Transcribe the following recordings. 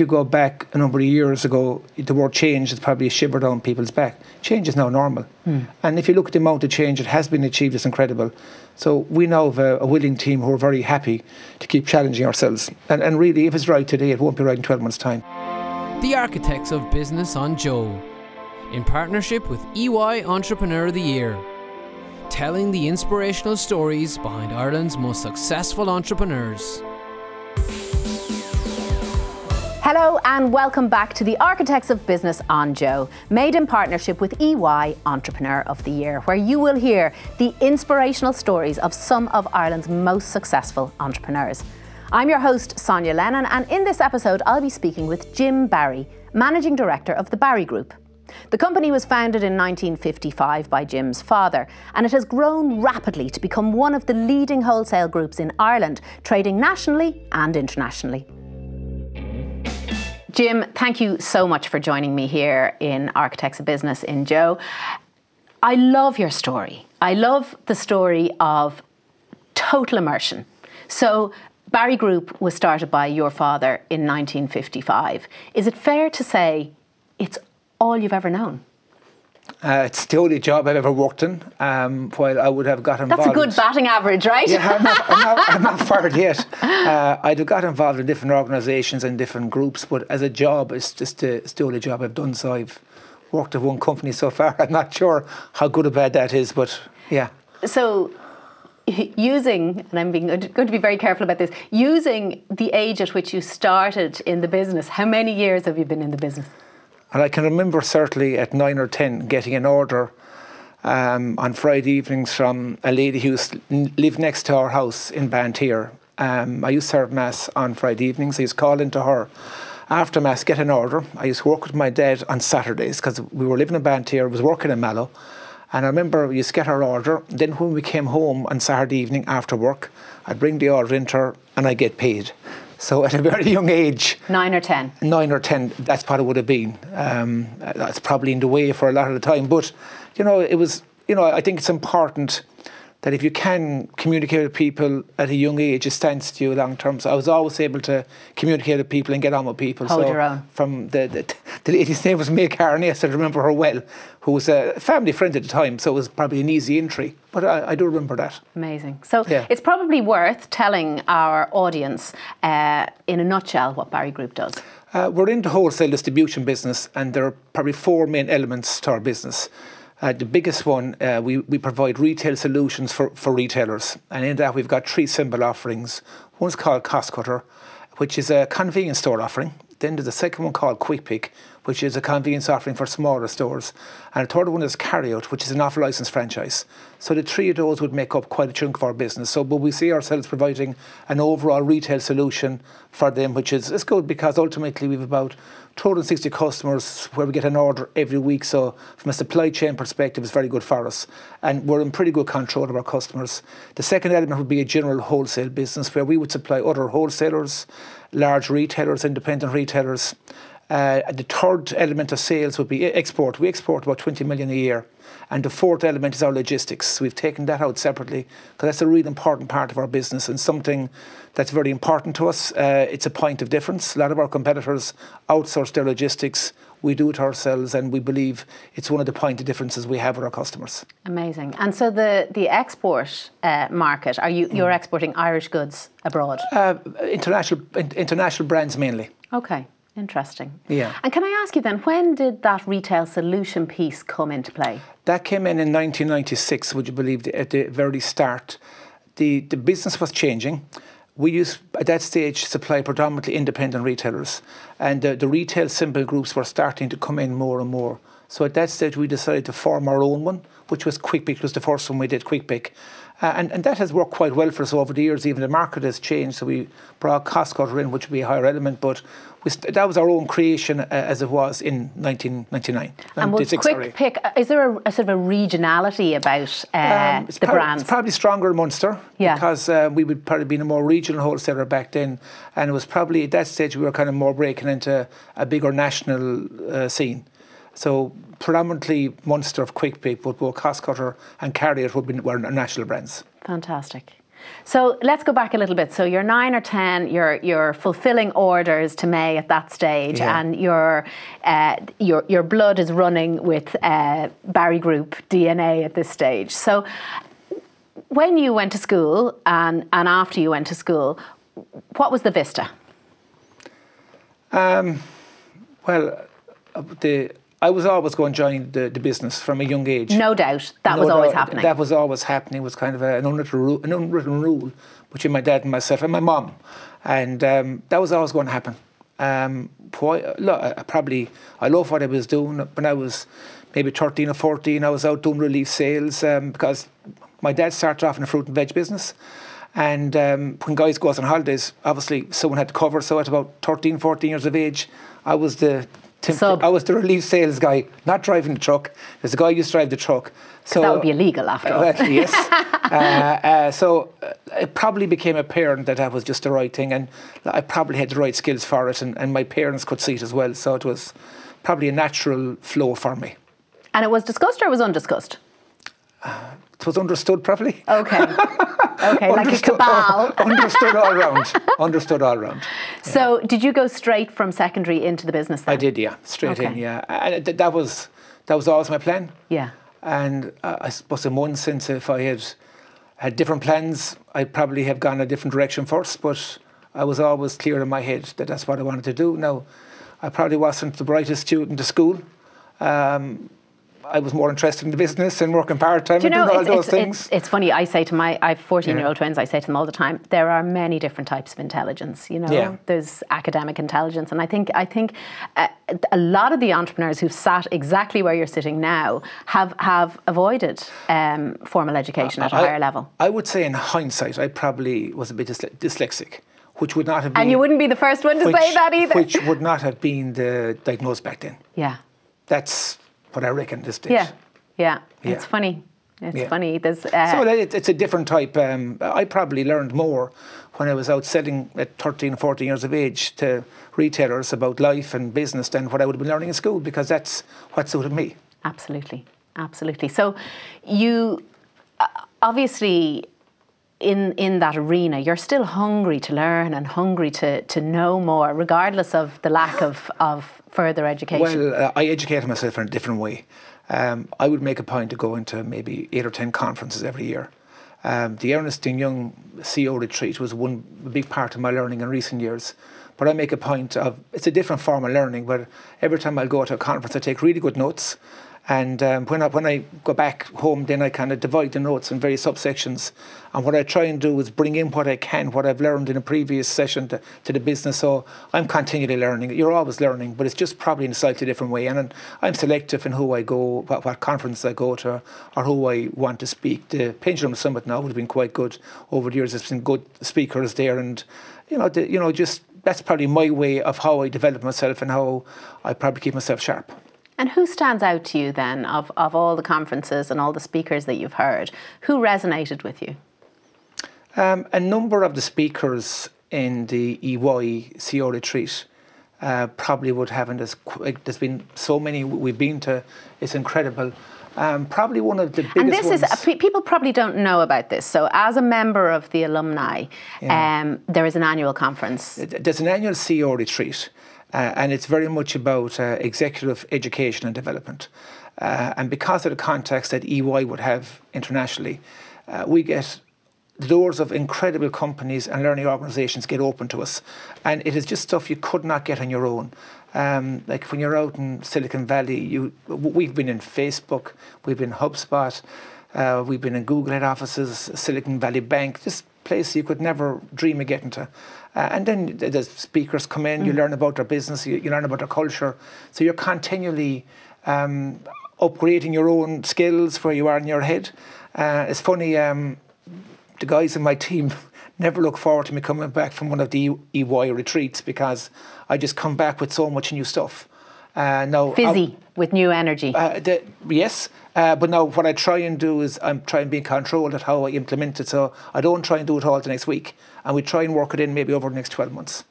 if you go back a number of years ago, the word change is probably a shiver down people's back. Change is now normal. Mm. And if you look at the amount of change that has been achieved, it's incredible. So we now have a, a, willing team who are very happy to keep challenging ourselves. And, and really, if it's right today, it won't be right in 12 months' time. The Architects of Business on Joe, in partnership with EY Entrepreneur of the Year telling the inspirational stories behind Ireland's most successful entrepreneurs. Hello and welcome back to the Architects of Business on Joe, made in partnership with EY Entrepreneur of the Year, where you will hear the inspirational stories of some of Ireland's most successful entrepreneurs. I'm your host, Sonya Lennon, and in this episode, I'll be speaking with Jim Barry, Managing Director of the Barry Group. The company was founded in 1955 by Jim's father, and it has grown rapidly to become one of the leading wholesale groups in Ireland, trading nationally and internationally. Jim, thank you so much for joining me here in Architects of Business in Joe. I love your story. I love the story of total immersion. So, Barry Group was started by your father in 1955. Is it fair to say it's all you've ever known? Uh, it's the only job I've ever worked in. Um, while I would have got involved. That's a good batting average, right? Yeah, I'm not, I'm not, I'm not fired yet. Uh, I'd have got involved in different organisations and different groups, but as a job, it's just the, it's the only job I've done. So I've worked at one company so far. I'm not sure how good or bad that is, but yeah. So using, and I'm being, going to be very careful about this, using the age at which you started in the business, how many years have you been in the business? And I can remember certainly at nine or ten getting an order um, on Friday evenings from a lady who lived next to our house in Banteer. Um, I used to serve Mass on Friday evenings. I used to call into her after Mass, get an order. I used to work with my dad on Saturdays because we were living in Banteer, was working in Mallow. And I remember we used to get her order. Then when we came home on Saturday evening after work, I'd bring the order into her and I'd get paid. So at a very young age, nine or ten, nine or ten, that's what it would have been. Um, that's probably in the way for a lot of the time. But you know, it was. You know, I think it's important that if you can communicate with people at a young age, it stands to you long term. So I was always able to communicate with people and get on with people. Hold so your own. From the, the, the lady's name was May Carney, I still remember her well, who was a family friend at the time, so it was probably an easy entry. But I, I do remember that. Amazing. So yeah. it's probably worth telling our audience uh, in a nutshell what Barry Group does. Uh, we're in the wholesale distribution business, and there are probably four main elements to our business. Uh, the biggest one, uh, we, we provide retail solutions for, for retailers. And in that, we've got three simple offerings. One's called Costcutter, which is a convenience store offering. Then there's a second one called Quick Pick, which is a convenience offering for smaller stores. And the third one is Carryout, which is an off license franchise. So the three of those would make up quite a chunk of our business. So, but we see ourselves providing an overall retail solution for them, which is, is good because ultimately we've about 260 customers where we get an order every week. So from a supply chain perspective, it's very good for us. And we're in pretty good control of our customers. The second element would be a general wholesale business where we would supply other wholesalers, large retailers, independent retailers. Uh, the third element of sales would be export. We export about 20 million a year. And the fourth element is our logistics. We've taken that out separately because that's a really important part of our business and something that's very important to us. Uh, it's a point of difference. A lot of our competitors outsource their logistics. We do it ourselves, and we believe it's one of the point of differences we have with our customers. Amazing. And so the the export uh, market, are you you're mm. exporting Irish goods abroad? Uh, international international brands mainly. Okay. Interesting. Yeah. And can I ask you then, when did that retail solution piece come into play? That came in in 1996, would you believe, at the very start. The, the business was changing. We used, at that stage, supply predominantly independent retailers. And the, the retail simple groups were starting to come in more and more. So at that stage, we decided to form our own one, which was Quick Pick, was the first one we did, Quick Pick. Uh, and, and that has worked quite well for us over the years. Even the market has changed, so we brought Costcutter in, which would be a higher element, but st- that was our own creation uh, as it was in 1999. And Quick sorry. Pick, uh, is there a, a, sort of a regionality about uh, um, the brand? It's probably stronger in Munster yeah. because uh, we would probably been a more regional wholesaler back then, and it was probably at that stage we were kind of more breaking into a bigger national uh, scene. So predominantly Munster of Quick Pick, but both Costcutter and Carryout would be, were national brands. Fantastic. So let's go back a little bit. So you're nine or ten. You're you're fulfilling orders to May at that stage, Yeah. and your uh, your your blood is running with uh, Barry Group DNA at this stage. So when you went to school and and after you went to school, what was the vista? Well, uh, the I was always going to join the, the business from a young age. No doubt that No was always happening. That was always happening. It was kind of a, an, unwritten rule, an unwritten rule between my dad and myself and my mum, and um, that was always going to happen. Um, look, I probably I love what I was doing when I was maybe thirteen or fourteen. I was out doing relief sales um, because my dad started off in the fruit and veg business. And um, when guys go out on holidays, obviously someone had to cover. So at about 13, 14 years of age, I was the Sub. I was the relief sales guy, not driving the truck. There's a guy who used to drive the truck. So that would be illegal after all. Uh, actually, yes. uh, uh, so uh, it probably became apparent that that was just the right thing, and I probably had the right skills for it, and, and my parents could see it as well. So it was probably a natural flow for me. And it was discussed or it was undiscussed? It was understood probably. Okay. Okay, like a Understood- cabal. understood all round. Understood all round. So, did you go straight from secondary into the business? Then? I did, yeah, straight in, yeah. And th- that was that was always my plan. Yeah. And uh, I suppose in one sense, if I had had different plans, I'd probably have gone a different direction first. But I was always clear in my head that that's what I wanted to do. Now, I probably wasn't the brightest student at school. Um, I was more interested in the business and working part time and know, doing all it's, those it's, things. it's, it's funny. I say to my, I have 14 year old twins, I say to them all the time, there are many different types of intelligence. You know, Yeah. there's academic intelligence. And I think, I think uh, a lot of the entrepreneurs who've sat exactly where you're sitting now have, have avoided um, formal education at a I- higher level. I would say, in hindsight, I probably was a bit dysle- dyslexic, which would not have been. And you wouldn't be the first one to which, say that either. Which would not have been the diagnosis back then. yeah. That's what I reckon this stage. Yeah. Yeah. It's funny. It's Yeah. funny. There's, uh, So it, it's a different type. Um, I probably learned more when I was out selling at 13, 14 years of age to retailers about life and business than what I would have been learning in school because that's what suited me. Absolutely, absolutely. So, you uh, obviously in in that arena, you're still hungry to learn and hungry to to know more, regardless of the lack of of further education. Well, uh, I educated myself in a different way. Um, I would make a point to go into maybe eight or ten conferences every year. Um, the Ernst and Young CEO retreat was one big part of my learning in recent years. But I make a point of it's a different form of learning. But every time I go to a conference, I take really good notes. And um, when I when I go back home, then I kind of divide the notes in various subsections. And what I try and do is bring in what I can, what I've learned in a previous session to, to the business. So I'm continually learning. You're always learning, but it's just probably in a slightly different way. And, then I'm selective in who I go, what, what conference I go to, or who I want to speak. The Pendulum Summit now would have been quite good over the years. There's been good speakers there, and you know, the, you know, just that's probably my way of how I develop myself and how I probably keep myself sharp. And who stands out to you then of of all the conferences and all the speakers that you've heard? Who resonated with you? Um, a number of the speakers in the EY CEO retreat uh, probably would have, and there's, there's been so many we've been to, it's incredible. Um, probably one of the biggest And this ones. is pe- people probably don't know about this. So, as a member of the alumni, Yeah. um, there is an annual conference. There's an annual CEO retreat, uh, and it's very much about uh, executive education and development. Uh, and because of the context that EY would have internationally, uh, we get the doors of incredible companies and learning organisations get open to us, and it is just stuff you could not get on your own. Um, like when you're out in Silicon Valley, you we've been in Facebook, we've been HubSpot, uh, we've been in Google head offices, Silicon Valley Bank, just places you could never dream of getting to. Uh, and then th- the speakers come in, you learn about their business, you, you learn about their culture. So you're continually um, upgrading your own skills where you are in your head. Uh, it's funny, um, the guys in my team never look forward to me coming back from one of the EY retreats because I just come back with so much new stuff. Uh, now, Fizzy with new energy. uh, the, yes, uh, but now what I try and do is I'm trying to be controlled at how I implement it. So I don't try and do it all the next week, and we try and work it in maybe over the next twelve months.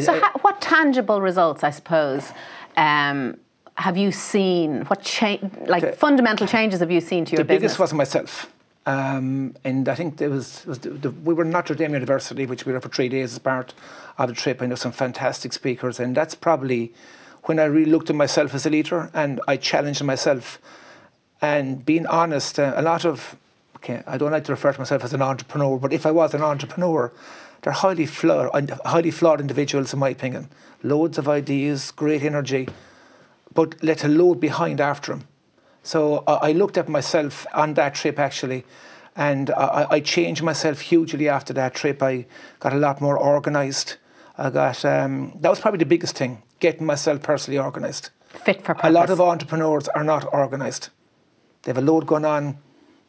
So, I- ha- what tangible results, I suppose, um, have you seen? What cha- like The- fundamental changes have you seen to your the business? biggest was myself. Um, and I think there was, was the, the, we were Notre Dame University, which we were for three days as part of the trip. I know some fantastic speakers, and that's probably when I really looked at myself as a leader and I challenged myself. And being honest, uh, a lot of okay, I don't like to refer to myself as an entrepreneur, but if I was an entrepreneur, they're highly flawed, highly flawed individuals, in my opinion. Loads of ideas, great energy, but let a load behind after them. So I, looked at myself on that trip actually, and I, I, changed myself hugely after that trip. I got a lot more organised. I got um, that was probably the biggest thing, getting myself personally organised. Fit for purpose. A lot of entrepreneurs are not organised. They have a load going on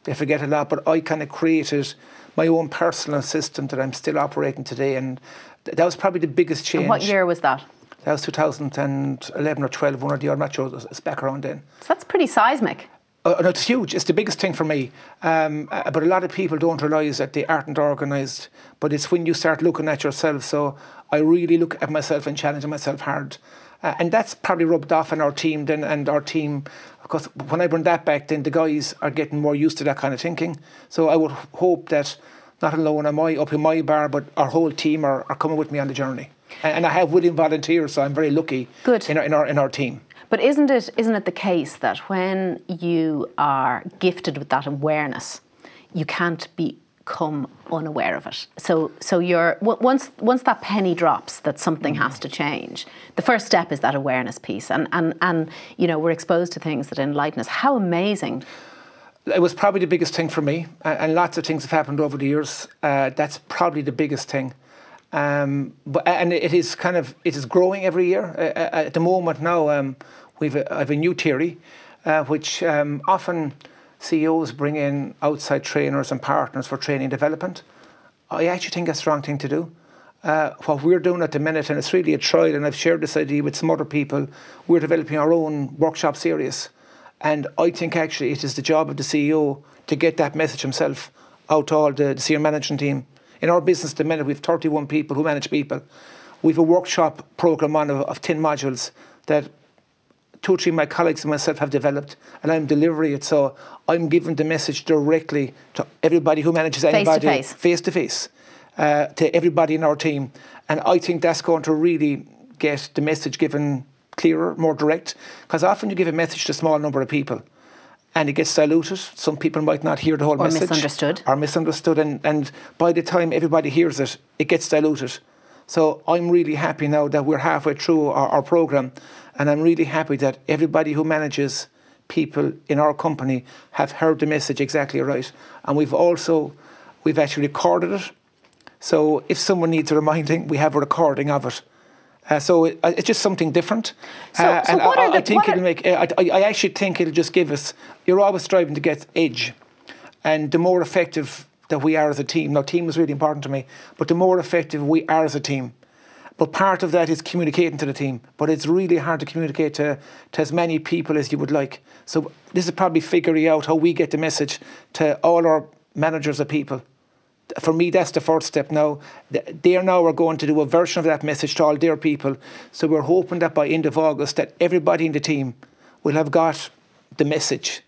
they forget a lot. But I kind of created my own personal system that I'm still operating today, and th- that was probably the biggest change. And what year was that? That was 2011 or 12, one or the other. I'm not sure. It's back around then. So that's pretty seismic. Uh, no, it's huge. It's the biggest thing for me. Um, uh, but a lot of people don't realise that they aren't organised. But it's when you start looking at yourself. So I really look at myself and challenging myself hard. Uh, and that's probably rubbed off on our team then, and our team because when I bring that back, then the guys are getting more used to that kind of thinking. So I would hope that not alone am I up in my bar, but our whole team are, are coming with me on the journey. And, and I have willing volunteers, so I'm very lucky Good. In, our, in, our, in our team. But isn't it isn't it the case that when you are gifted with that awareness, you can't be become unaware of it. So, so you're once once that penny drops that something mm-hmm. has to change. The first step is that awareness piece, and and and you know we're exposed to things that enlighten us. How amazing! It was probably the biggest thing for me, and lots of things have happened over the years. Uh, that's probably the biggest thing. Um, but and it is kind of it is growing every year. Uh, uh at the moment now, um, we've I have a new theory, uh, which um, often CEOs bring in outside trainers and partners for training development. I actually think that's the wrong thing to do. Uh, what we're doing at the minute, and it's really a trial, and I've shared this idea with some other people, we're developing our own workshop series. And I think actually it is the job of the CEO to get that message himself out to all the, the senior management team. In our business at the minute, we have 31 people who manage people. We have a workshop program on of, of 10 modules that two or three of my colleagues and myself have developed, and I'm delivering it. So I'm giving the message directly to everybody who manages anybody face to face, face to face, uh, to everybody in our team. And I think that's going to really get the message given clearer, more direct. Because often you give a message to a small number of people and it gets diluted. Some people might not hear the whole or message. misunderstood. Or misunderstood. And, and by the time everybody hears it, it gets diluted. So I'm really happy now that we're halfway through our, our programme and I'm really happy that everybody who manages people in our company have heard the message exactly right. And we've also, we've actually recorded it. So if someone needs a reminding, we have a recording of it. Uh, so it, uh, it's just something different. So, uh, so and I, I, the, I, think it'll make. I, I actually think it'll just give us. You're always striving to get edge, and the more effective that we are as a team. Now, team is really important to me, but the more effective we are as a team, but part of that is communicating to the team. But it's really hard to communicate to, to as many people as you would like. So this is probably figuring out how we get the message to all our managers of people. For me, that's the first step now. They are now are going to do a version of that message to all their people. So we're hoping that by end of August that everybody in the team will have got the message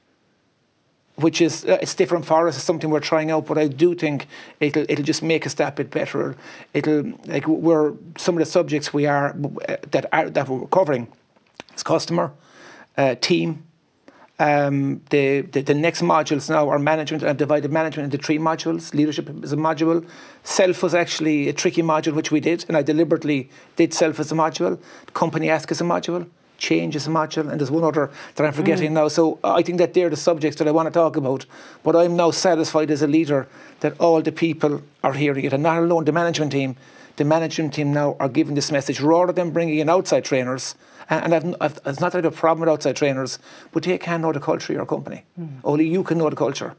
which is uh, it's different for us. It's something we're trying out, but I do think it'll it'll just make us that bit better. It'll like we're some of the subjects we are uh, that are that we're covering is customer, uh, team. Um, the, the, the next modules now are management. I've divided management into three modules. Leadership is a module. Self was actually a tricky module, which we did, and I deliberately did self as a module. Company ask as a module change is a module, and there's one other that I'm forgetting mm. now. So I think that they're the subjects that I want to talk about. But I'm now satisfied as a leader that all the people are hearing it, and not alone the management team. The management team now are giving this message rather than bringing in outside trainers. And I've, I've, it's not that I have a problem with outside trainers, but they can know the culture of your company. Mm. Only you can know the culture.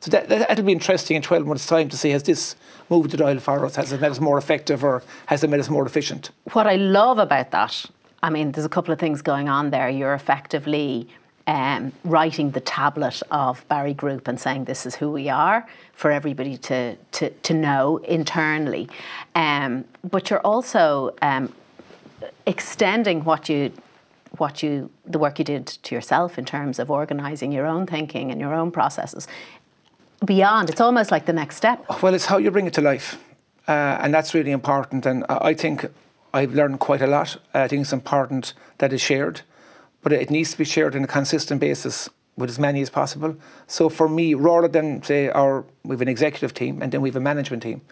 So that, that, will be interesting in 12 months' time to see has this moved the dial for us? Has it made us more effective or has it made us more efficient? What I love about that I mean, there's a couple of things going on there. You're effectively um, writing the tablet of Barry Group and saying this is who we are for everybody to, to, to know internally. Um, but you're also um, extending what you what you the work you did to yourself in terms of organizing your own thinking and your own processes beyond. It's almost like the next step. Well, it's how you bring it to life. Uh, and that's really important. And I think I've learned quite a lot. I think it's important that it's shared, but it needs to be shared on a consistent basis with as many as possible. So for me, rather than say our we have an executive team and then we have a management team,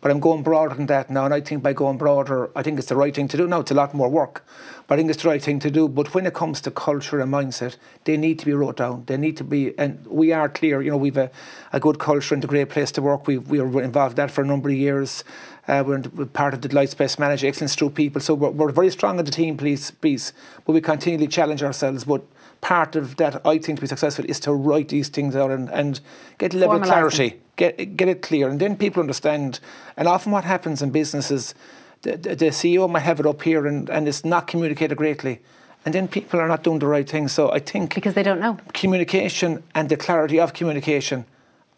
but I'm going broader than that now. And I think by going broader, I think it's the right thing to do. Now it's a lot more work, but I think it's the right thing to do. But when it comes to culture and mindset, they need to be wrote down. They need to be, and we are clear. You know, we've a, a good culture and a great place to work. We we were involved in that for a number of years. Uh, we're, we're, part of the Deloitte's Best Manager Excellence through people. So we're, we're very strong in the team piece, piece, but we continually challenge ourselves. But part of that, I think, to be successful is to write these things out and, and get a level of clarity, get, get it clear. And then people understand. And often what happens in businesses, the, the, the CEO might have it up here and, and it's not communicated greatly and then people are not doing the right thing. So I think because they don't know communication and the clarity of communication,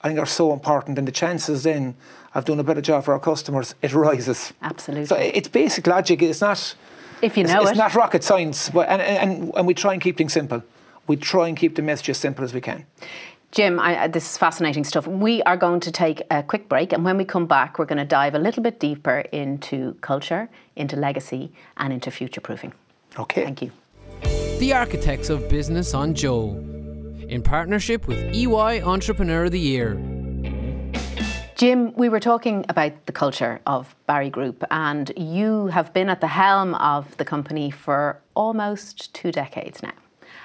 I think are so important, and the chances then of doing a better job for our customers it rises. Absolutely. So it's basic logic. It's not. If you know it's, it, it's not rocket science. But and, and and we try and keep things simple. We try and keep the message as simple as we can. Jim, I, this is fascinating stuff. We are going to take a quick break, and when we come back, we're going to dive a little bit deeper into culture, into legacy, and into future proofing. Okay. Thank you. The Architects of Business on Joe, in partnership with EY Entrepreneur of the Year. Jim, we were talking about the culture of Barry Group, and you have been at the helm of the company for almost two decades now.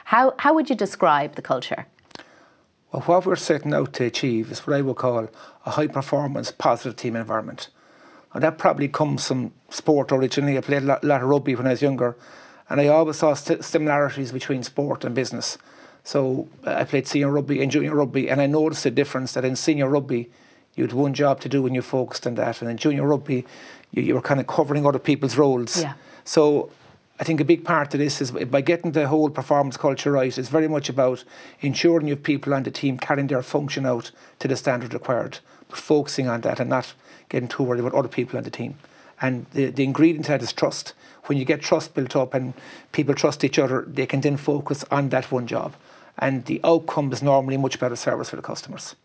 How, how would you describe the culture? Well, what we're setting out to achieve is what I would call a high performance, positive team environment. And that probably comes from sport originally. I played a lot, of rugby when I was younger, and I always saw st- similarities between sport and business. So uh, I played senior rugby and junior rugby, and I noticed the difference that in senior rugby, you had one job to do and you focused on that, and in junior rugby, you, you were kind of covering other people's roles. Yeah. So I think a big part of this is by getting the whole performance culture right, it's very much about ensuring you have people on the team carrying their function out to the standard required, but focusing on that and not getting too worried about other people on the team. And the, the ingredient to that is trust. When you get trust built up and people trust each other, they can then focus on that one job. And the outcome is normally much better service for the customers.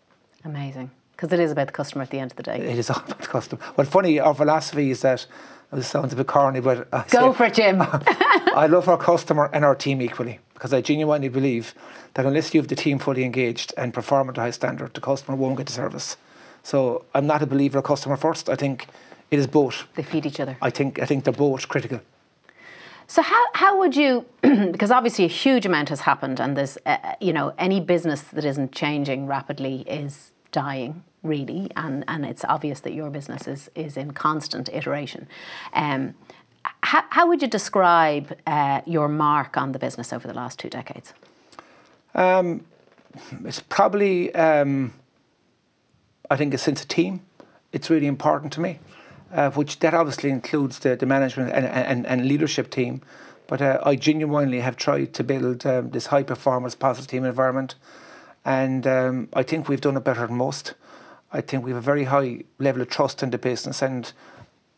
Amazing. Because it is about the customer at the end of the day. It is all about the customer. Well, funny, our philosophy is that it sounds a bit corny, but I Go say, for it, Jim. I love our customer and our team equally because I genuinely believe that unless you have the team fully engaged and perform at a high standard, the customer won't get the service. So I'm not a believer of customer first. I think it is both. they feed each other. I think I think they're both critical. So how, how would you, because obviously a huge amount has happened and there's, uh, you know, any business that isn't changing rapidly is dying really and, and it's obvious that your business is, is in constant iteration. Um, how, how would you describe uh, your mark on the business over the last two decades? Um, it's probably, um, I think, a sense of team. It's really important to me, uh, which that obviously includes the, the management and, and, and leadership team. But uh, I genuinely have tried to build um, this high performance, positive team environment. And um, I think we've done it better than most. I think we have a very high level of trust in the business. And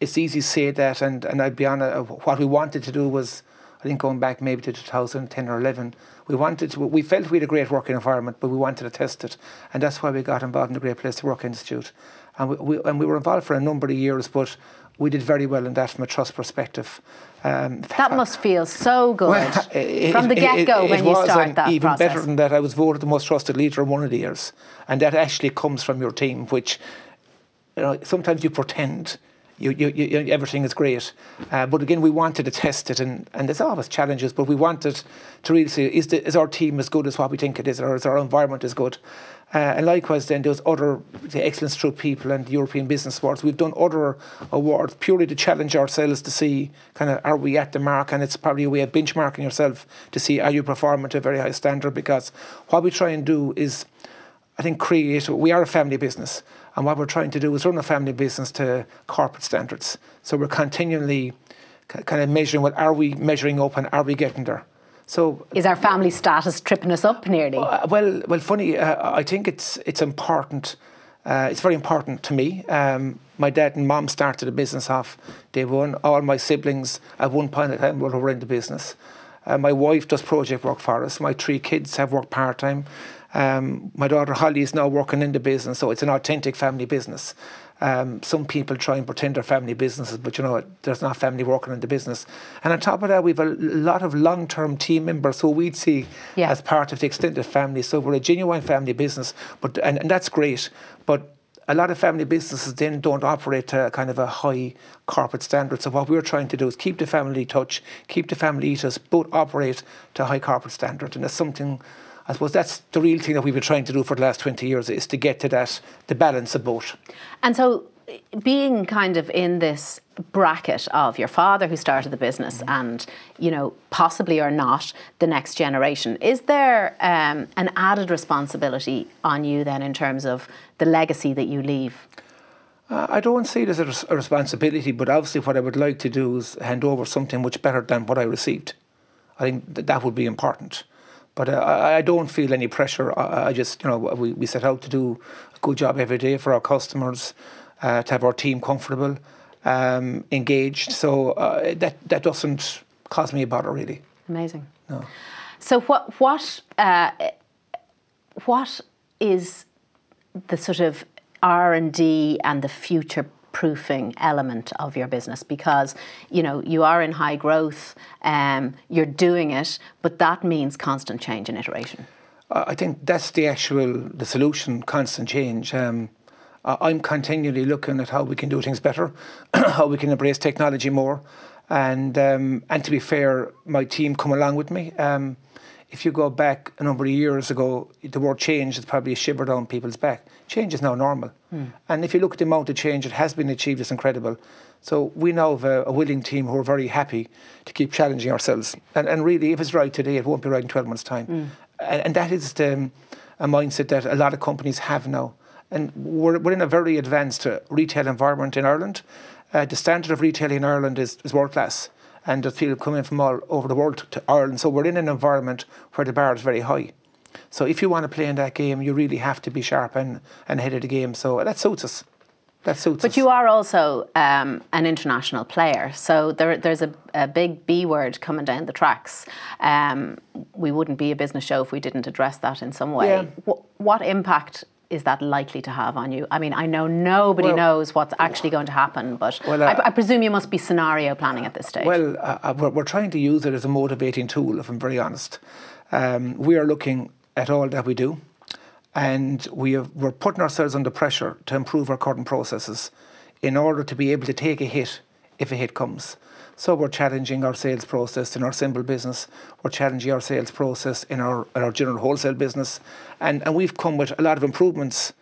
it's easy to say that. And, and I'd be honest, uh, what we wanted to do was, I think going back maybe to 2010 or 11, we wanted to, we felt we had a great working environment, but we wanted to test it. And that's why we got involved in the Great Place to Work Institute. And we, we, and we were involved for a number of years, but we did very well in that from a trust perspective. Um, That must feel so good well, it- from the get go when it you was, start that even process. better than that, I was voted the most trusted leader in one of the years, and that actually comes from your team. Which, you know, sometimes you pretend you, you, you everything is great, uh, but again, we wanted to test it, and, and there's always challenges, but we wanted to really see is the, is our team as good as what we think it is, or is our environment as good? Uh, and likewise, then there's other the excellence through people and the European Business Awards. We've done other awards purely to challenge ourselves to see kind of are we at the mark, and it's probably a way of benchmarking yourself to see are you performing to a very high standard. Because what we try and do is, I think, create. We are a family business, and what we're trying to do is run a family business to corporate standards. So we're continually kind of measuring what are we measuring up and are we getting there. So Is our family status tripping us up nearly? uh, well, well, funny. Uh, I think it's it's important. Uh, it's very important to me. Um, my dad and mom started the business off day one. All my siblings at one point in time were in the business. Uh, my wife does project work for us. My three kids have worked part time. Um, my daughter Holly is now working in the business, so it's an authentic family business. Um, some people try and pretend they're family businesses, but you know, there's not family working in the business. And on top of that, we've a lot of long term team members who we'd see Yeah. as part of the extended family. So we're a genuine family business, but and, and that's great. But a lot of family businesses then don't operate to kind of a high corporate standard. So what we're trying to do is keep the family touch, keep the family ethos, but operate to a high corporate standard. And that's something, I suppose that's the real thing that we've been trying to do for the last 20 years is to get to that, the balance of both. And so, being kind of in this bracket of your father who started the business and, you know, possibly or not the next generation, is there um, an added responsibility on you then in terms of the legacy that you leave? Uh, I don't see it as a, res- a responsibility, but obviously what I would like to do is hand over something much better than what I received. I think that, that would be important. But uh, I, I don't feel any pressure. I, I just, you know, we, we set out to do a good job every day for our customers, uh, to have our team comfortable, um, engaged. So uh, that, that doesn't cause me a bother, really. Amazing. No. So what what uh, what is the sort of R and D and the future proofing element of your business? Because you know you are in high growth, um, you're doing it, but that means constant change and iteration. I think that's the actual the solution. Constant change. Um, I'm continually looking at how we can do things better, how we can embrace technology more, and um, and to be fair, my team come along with me. Um, if you go back a number of years ago, the word change is probably a shiver down people's back. Change is now normal, and if you look at the amount of change that has been achieved, it's incredible. So we now have a, a willing team who are very happy to keep challenging ourselves. And, and really, if it's right today, it won't be right in 12 months' time. And, and that is the, um, a mindset that a lot of companies have now. And we're, we're in a very advanced uh, retail environment in Ireland. Uh, the standard of retail in Ireland is, is world class. And there's people coming from all over the world to Ireland. So we're in an environment where the bar is very high. So if you want to play in that game, you really have to be sharp and, and ahead of the game. So that suits us. That suits us. But you are also um, an international player, so there, there's a, a big B word coming down the tracks. Um, we wouldn't be a business show if we didn't address that in some way. Yeah. Wh- what impact is that likely to have on you? I mean, I know nobody Well- knows what's actually going to happen, but Well, uh, I, I presume you must be scenario planning at this stage. Well, uh, uh, we're, we're trying to use it as a motivating tool, if I'm very honest. Um, we are looking at all that we do, and we have, we're putting ourselves under pressure to improve our current processes in order to be able to take a hit if a hit comes. So we're challenging our sales process in our symbol business. We're challenging our sales process in our, in our general wholesale business. And, and we've come with a lot of improvements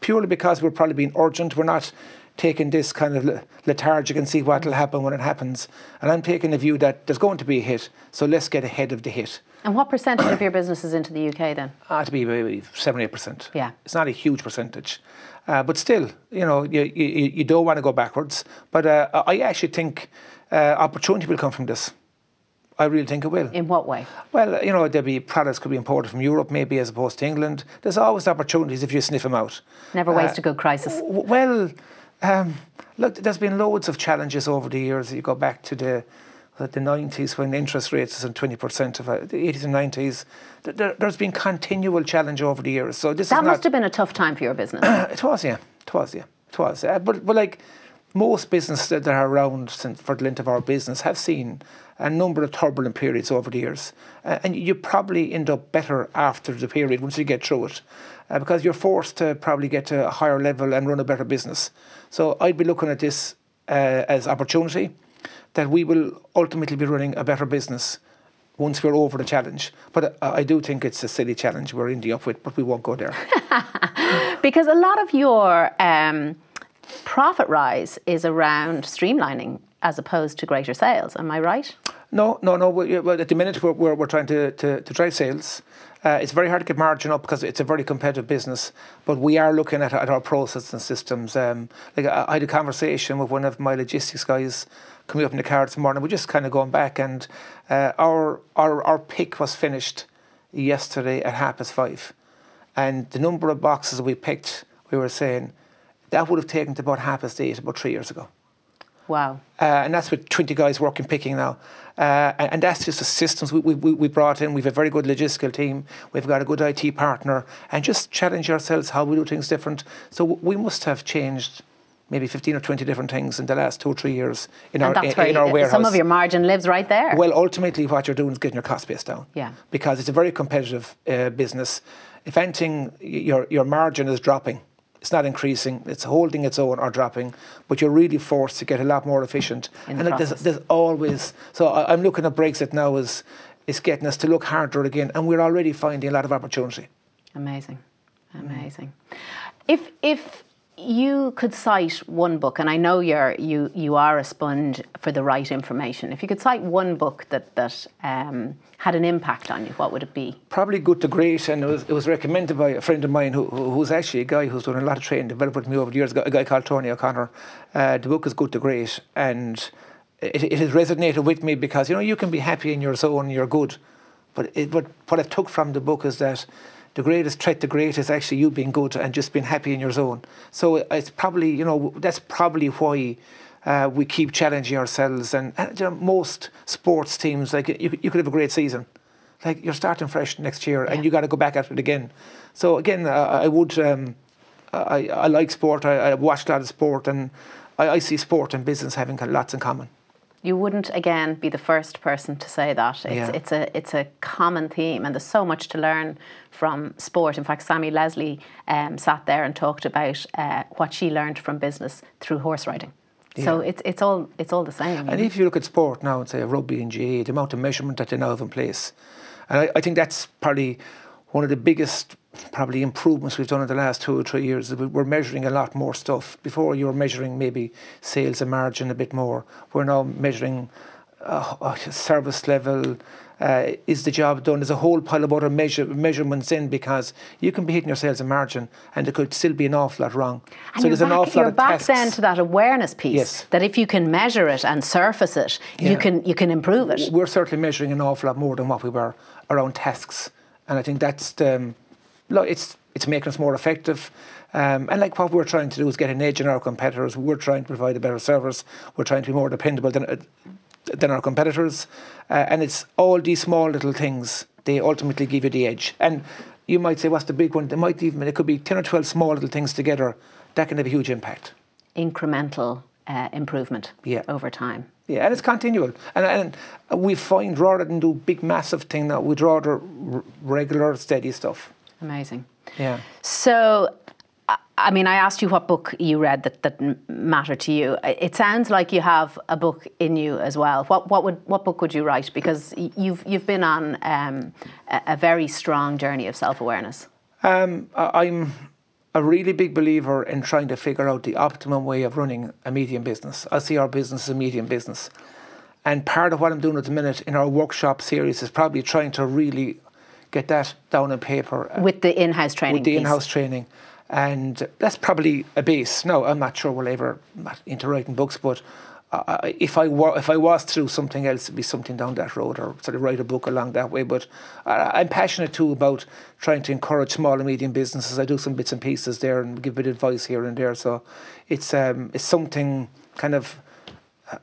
purely because we're probably being urgent. We're not taking this kind of le- lethargic and see what will happen when it happens. And I'm taking the view that there's going to be a hit, so let's get ahead of the hit. and what percentage of your business is into the UK then? Ah, to be maybe seven, eight percent. Yeah. it's not a huge percentage, uh, but still, you know, you, you, you don't want to go backwards. But uh, I actually think uh, opportunity will come from this. I really think it will. In what way? Well, you know, there'll be products could be imported from Europe, maybe as opposed to England. There's always opportunities if you sniff them out. Never waste a good crisis. W- Well, um, look, there's been loads of challenges over the years. You go back to the uh, the 90s when interest rates was at 20% of uh, the 80s and 90s. There, there's been continual challenge over the years. So this That must not, have been a tough time for your business. it was, yeah. It was, yeah. It was. Uh, but, but like most businesses that are around since, for the length of our business have seen a number of turbulent periods over the years. Uh, and you probably end up better after the period once you get through it. Uh, because you're forced to probably get to a higher level and run a better business. So I'd be looking at this uh, as opportunity that we will ultimately be running a better business once we're over the challenge. But uh, I do think it's a silly challenge we're ending up with, but we won't go there. Because a lot of your um, profit rise is around streamlining as opposed to greater sales. Am I right? No, no, no. we- Well, at the minute we're, we're, we're trying to, to, to drive sales. Uh, it's very hard to get margin up because it's a very competitive business. But we are looking at, at our process and systems. Um, like I, I had a conversation with one of my logistics guys coming up in the car this morning. We're just kind of going back, and uh, our, our our pick was finished yesterday at half past five, and the number of boxes we picked, we were saying that would have taken to about half past eight about three years ago. Wow. Uh, and that's with 20 guys working picking now. Uh, and, and that's just the systems we, we, we brought in. We've a very good logistical team. We've got a good IT partner, and just challenge ourselves how we do things different. So we must have changed maybe 15 or 20 different things in the last two or three years in And our, in, in our warehouse. some of your margin lives right there. Well, ultimately, what you're doing is getting your cost base down. Yeah. Because it's a very competitive uh, business. If anything, your your margin is dropping. It's not increasing. It's holding its own or dropping. But you're really forced to get a lot more efficient. In the and like, there's, there's always. So I, I'm looking at Brexit now as is getting us to look harder again, and we're already finding a lot of opportunity. Amazing, amazing. Mm. If if you could cite one book, and I know you're you you are a sponge for the right information. If you could cite one book that that um, had an impact on you, what would it be? Probably good to great, and it was, it was recommended by a friend of mine who, who- who's actually a guy who's done a lot of training developed with me over the years, a guy called Tony O'Connor. Uh, the book is Good to Great, and it, it has resonated with me because you know you can be happy in your zone, you're good, but it, but what I took from the book is that the greatest threat to great is actually you being good and just being happy in your zone. So it's probably you know that's probably why. Uh, we keep challenging ourselves, and, and you know, most sports teams, like you, you could have a great season, like you're starting fresh next year and you got to go back at it again. So again, uh, I would, um, I, I like sport. I, I watch a lot of sport, and I, I see sport and business having lots in common. You wouldn't again be the first person to say that. It's, Yeah. it's a it's a common theme, and there's so much to learn from sport. In fact, Sammy Leslie um, sat there and talked about uh, what she learned from business through horse riding. So it's it's all it's all the same. And if you look at sport now and say rugby and GAA, the amount of measurement that they now have in place, and I, I think that's probably one of the biggest probably improvements we've done in the last two or three years. is we- We're measuring a lot more stuff. Before you were measuring maybe sales and margin a bit more. We're now measuring uh, uh, service level. Uh, is the job done? There's a whole pile of other measure, measurements in because you can be hitting your sales and margin, and there could still be an awful lot wrong. And so you're there's an back, awful you're lot of back tasks. then to that awareness piece. Yes. That if you can measure it and surface it, you can you can improve it. we're certainly measuring an awful lot more than what we were around tasks, and I think that's the, um, look, it's it's making us more effective. Um, and like what we're trying to do is get an edge in our competitors. We're trying to provide a better service. We're trying to be more dependable than uh, than our competitors, uh, and it's all these small little things. They ultimately give you the edge. And you might say, "What's the big one?" They might even it could be ten or twelve small little things together that can have a huge impact. Incremental uh, improvement Yeah. over time. Yeah, and it's continual. And, and we find rather than do big, massive thing, that we'd rather r- regular, steady stuff. Amazing. Yeah. So, I- I mean, I asked you what book you read that, that mattered to you. It sounds like you have a book in you as well. What, what, would, what book would you write? Because you've, you've been on um, a, a very strong journey of self awareness. Um, I'm a really big believer in trying to figure out the optimum way of running a medium business. I see our business as a medium business. And part of what I'm doing at the minute in our workshop series is probably trying to really get that down on paper. With the in house training. with the in-house training, and that's probably a base. No, I'm not sure we'll ever I'm not into writing books, but uh, I- if I were, if I was through something else, it'd be something down that road, or sort of write a book along that way. But I, I'm passionate too about trying to encourage small and medium businesses. I do some bits and pieces there and give a bit of advice here and there. So it's um, it's something kind of.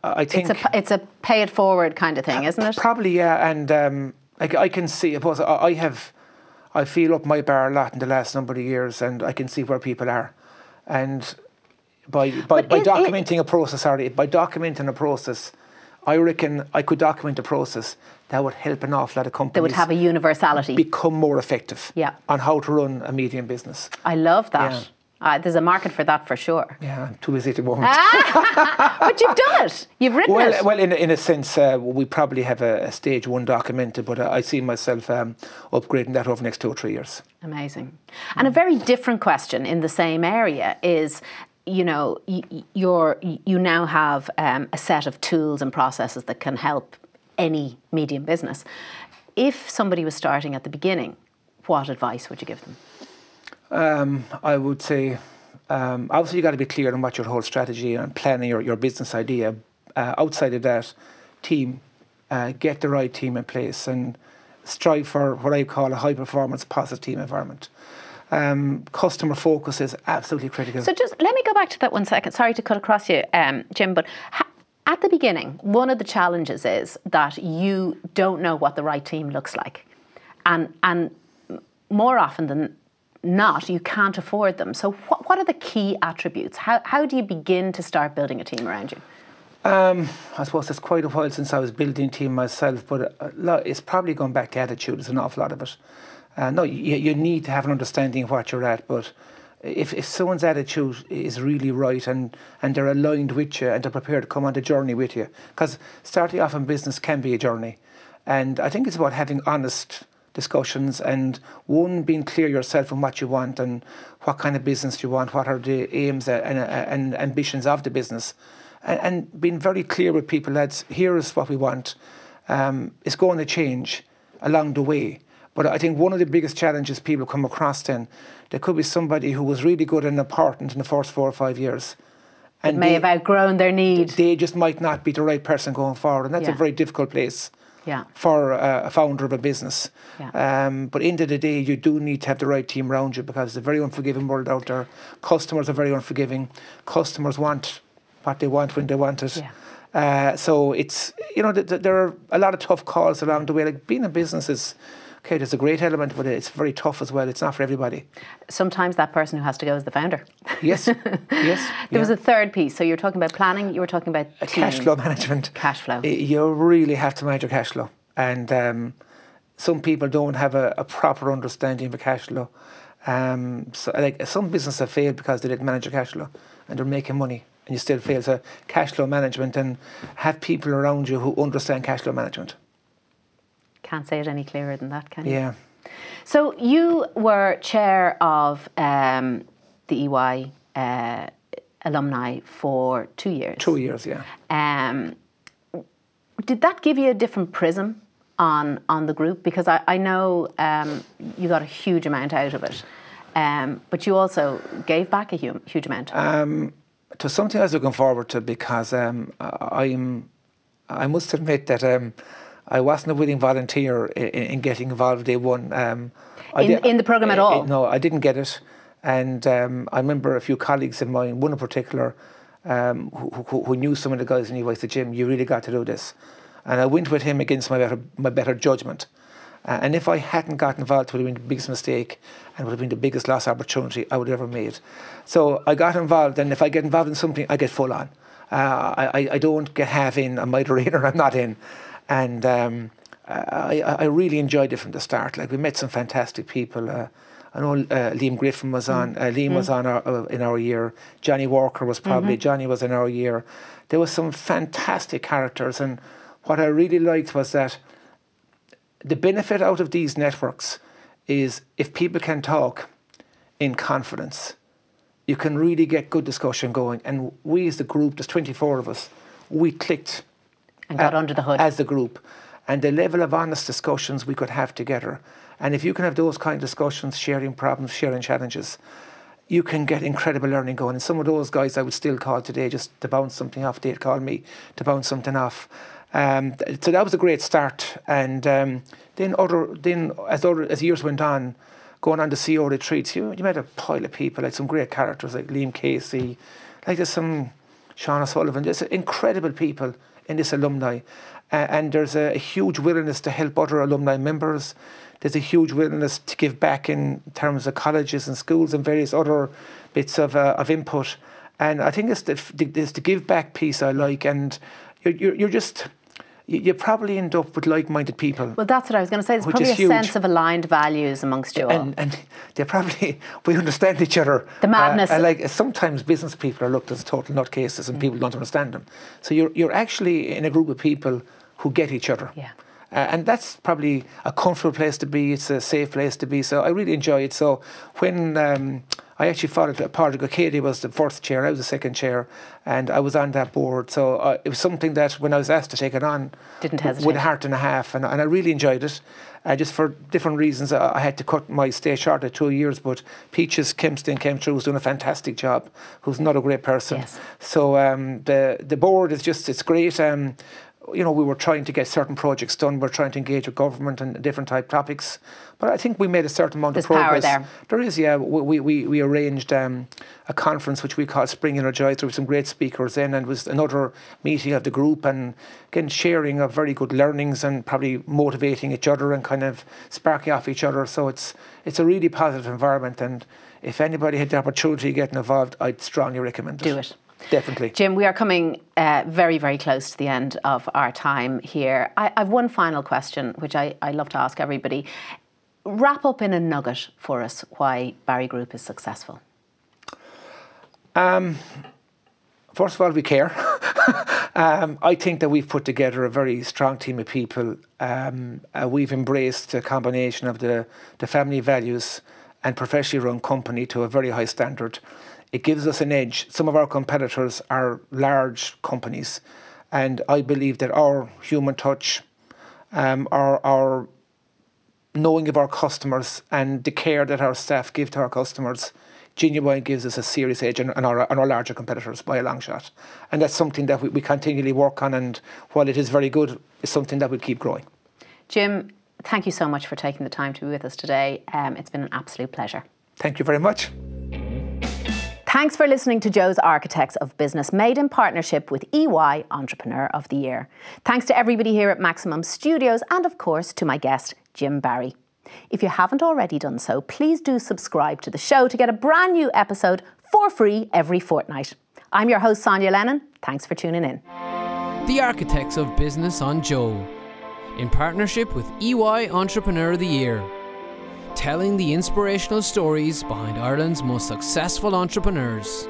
I I think It's a, it's a pay it forward kind of thing, isn't it? Probably, yeah. And um, like I can see, I I I have, I feel up my bar a lot in the last number of years, and I can see where people are, and by by, by it- it- documenting a process, sorry, by documenting a process, I reckon I could document a process that would help an awful lot of companies They would have a universality. become more effective Yeah. on how to run a medium business. I love that. Yeah. Uh, there's a market for that for sure. Yeah, I'm too busy at the moment. But you've done it. You've written Well, it. well, in, in a sense, uh, we probably have a, a stage one documented, but I, I see myself um, upgrading that over the next two or three years. Amazing. And a very different question in the same area is you know, you're, you now have um, a set of tools and processes that can help any medium business. If somebody was starting at the beginning, what advice would you give them? Um, I would say, um, obviously, you got to be clear on what your whole strategy and planning your, your business idea. Uh, outside of that, team, uh, get the right team in place and strive for what I call a high performance, positive team environment. Um, customer focus is absolutely critical. So just let me go back to that one second. Sorry to cut across you, um, Jim, but ha- At the beginning, one of the challenges is that you don't know what the right team looks like. And, and more often than not, you can't afford them. So, what, what are the key attributes? How, how do you begin to start building a team around you? Um, I suppose it's quite a while since I was building a team myself, but it's probably gone back to attitude. There's an awful lot of it. Uh, no, you, you need to have an understanding of what you're at, but if, if someone's attitude is really right and, and they're aligned with you and they're prepared to come on the journey with you, because starting off in business can be a journey. And I think it's about having honest discussions and one being clear yourself on what you want and what kind of business you want, what are the aims and, and ambitions of the business, and, and being very clear with people. Lads, here is what we want. Um, it's going to change along the way. But I think one of the biggest challenges people come across then, there could be somebody who was really good and important in the first four or five years. And may they, have outgrown their need. They just might not be the right person going forward, and that's yeah. a very difficult place yeah. for a founder of a business. Yeah. Um, but end of the day, you do need to have the right team around you because it's a very unforgiving world out there. Customers are very unforgiving. Customers want what they want when they want it. Yeah. Uh, so it's you know th- th- there are a lot of tough calls along the way. Like being a business is okay. There's a great element, but it's very tough as well. It's not for everybody. Sometimes that person who has to go is the founder. Yes, yes. there yeah. was a third piece. So you're talking about planning. You were talking about cash flow management. Cash flow. You really have to manage your cash flow, and um, some people don't have a, a proper understanding of cash flow. Um, so like some businesses have failed because they didn't manage their cash flow, and they're making money and you still fail. So cash flow management and have people around you who understand cash flow management. Can't say it any clearer than that, can you? Yeah. So you were chair of um, the EY uh, alumni for two years. Two years, yeah. Um, did that give you a different prism on on the group? Because I, I know um, you got a huge amount out of it, um, but you also gave back a huge, huge amount. Um, to something I was looking forward to because um, I'm, I must admit that um, I wasn't a willing volunteer in, in getting involved day one. Um, in, did, in the programme at all? no, I didn't get it. And um, I remember a few colleagues of mine, one in particular, um, who, who, who, knew some of the guys in EY said, Jim, you really got to do this. And I went with him against my better, my better judgment. Uh, and if I hadn't got involved, it would have been the biggest mistake and would have been the biggest lost opportunity I would have ever made. So I got involved, and if I get involved in something, I get full on. Uh, I, I don't get half in, I'm either in or I'm not in. And um, I, I really enjoyed it from the start. Like we met some fantastic people. Uh, I know uh, Liam Griffin was on. Mm. Uh, Liam mm. was on our, uh, in our year. Johnny Walker was probably. Mm-hmm. Johnny was in our year. There was some fantastic characters, and what I really liked was that the benefit out of these networks is if people can talk in confidence, you can really get good discussion going. And we, as the group, there's 24 of us, we clicked and got under the hood as the group, and the level of honest discussions we could have together. And if you can have those kind of discussions, sharing problems, sharing challenges, you can get incredible learning going. And some of those guys I would still call today just to bounce something off. They'd call me to bounce something off. Um, so that was a great start. And um, then other then as other as years went on, going on to CEO retreats, you you met a pile of people, like some great characters like Liam Casey, like there's some Sean O'Sullivan, there's incredible people in this alumni. Uh, and there's a, a, huge willingness to help other alumni members. There's a huge willingness to give back in terms of colleges and schools and various other bits of, uh, of input. And I think it's the, it's the give back piece I like. And you're, you're, you're just you, you probably end up with like-minded people. Well, that's what I was going to say. There's probably a huge. sense of aligned values amongst you all. And, and they probably we understand each other. The madness. Uh, like sometimes business people are looked as total nutcases, and mm. people don't understand them. So you're you're actually in a group of people who get each other. Yeah. Uh, and that's probably a comfortable place to be. It's a safe place to be. So I really enjoy it. So when um, I actually followed Pádraig Katie was the first chair, I was the second chair, and I was on that board. So uh, it was something that when I was asked to take it on, didn't hesitate. with a heart and a half, and, and I really enjoyed it. Uh, just for different reasons, I, I had to cut my stay short at two years. But Peaches Kempston came through, was doing a fantastic job. Who's not a great person. Yes. So um, the the board is just it's great. Um, you know, we were trying to get certain projects done. We're trying to engage with government and different type topics. But I think we made a certain amount There's of progress. power there. There is, yeah. We, we, we arranged um, a conference which we called Spring Energizer with some great speakers in, and it was another meeting of the group and again sharing of very good learnings and probably motivating each other and kind of sparking off each other. So it's it's a really positive environment, and if anybody had the opportunity to get involved, I'd strongly recommend it. Do it. Definitely. Jim, we are coming uh, very, very close to the end of our time here. I, I've one final question, which I, I love to ask everybody. Wrap up in a nugget for us why Barry Group is successful. First of all, we care. um, I think that we've put together a very strong team of people. Um, uh, we've embraced a combination of the, the family values and professionally run company to a very high standard. It gives us an edge. Some of our competitors are large companies, and I believe that our human touch, um, our, our knowing of our customers and the care that our staff give to our customers genuinely gives us a serious edge on, on, our, on our larger competitors by a long shot. And that's something that we, we continually work on. And while it is very good, it's something that we keep growing. Jim, thank you so much for taking the time to be with us today. Um, it's been an absolute pleasure. Thank you very much. Thanks for listening to Joe's Architects of Business, made in partnership with EY Entrepreneur of the Year. Thanks to everybody here at Maximum Studios and, of course, to my guest, Jim Barry. If you haven't already done so, please do subscribe to the show to get a brand new episode for free every fortnight. I'm your host, Sonya Lennon. Thanks for tuning in. The Architects of Business on Joe, in partnership with EY Entrepreneur of the Year, telling the inspirational stories behind Ireland's most successful entrepreneurs.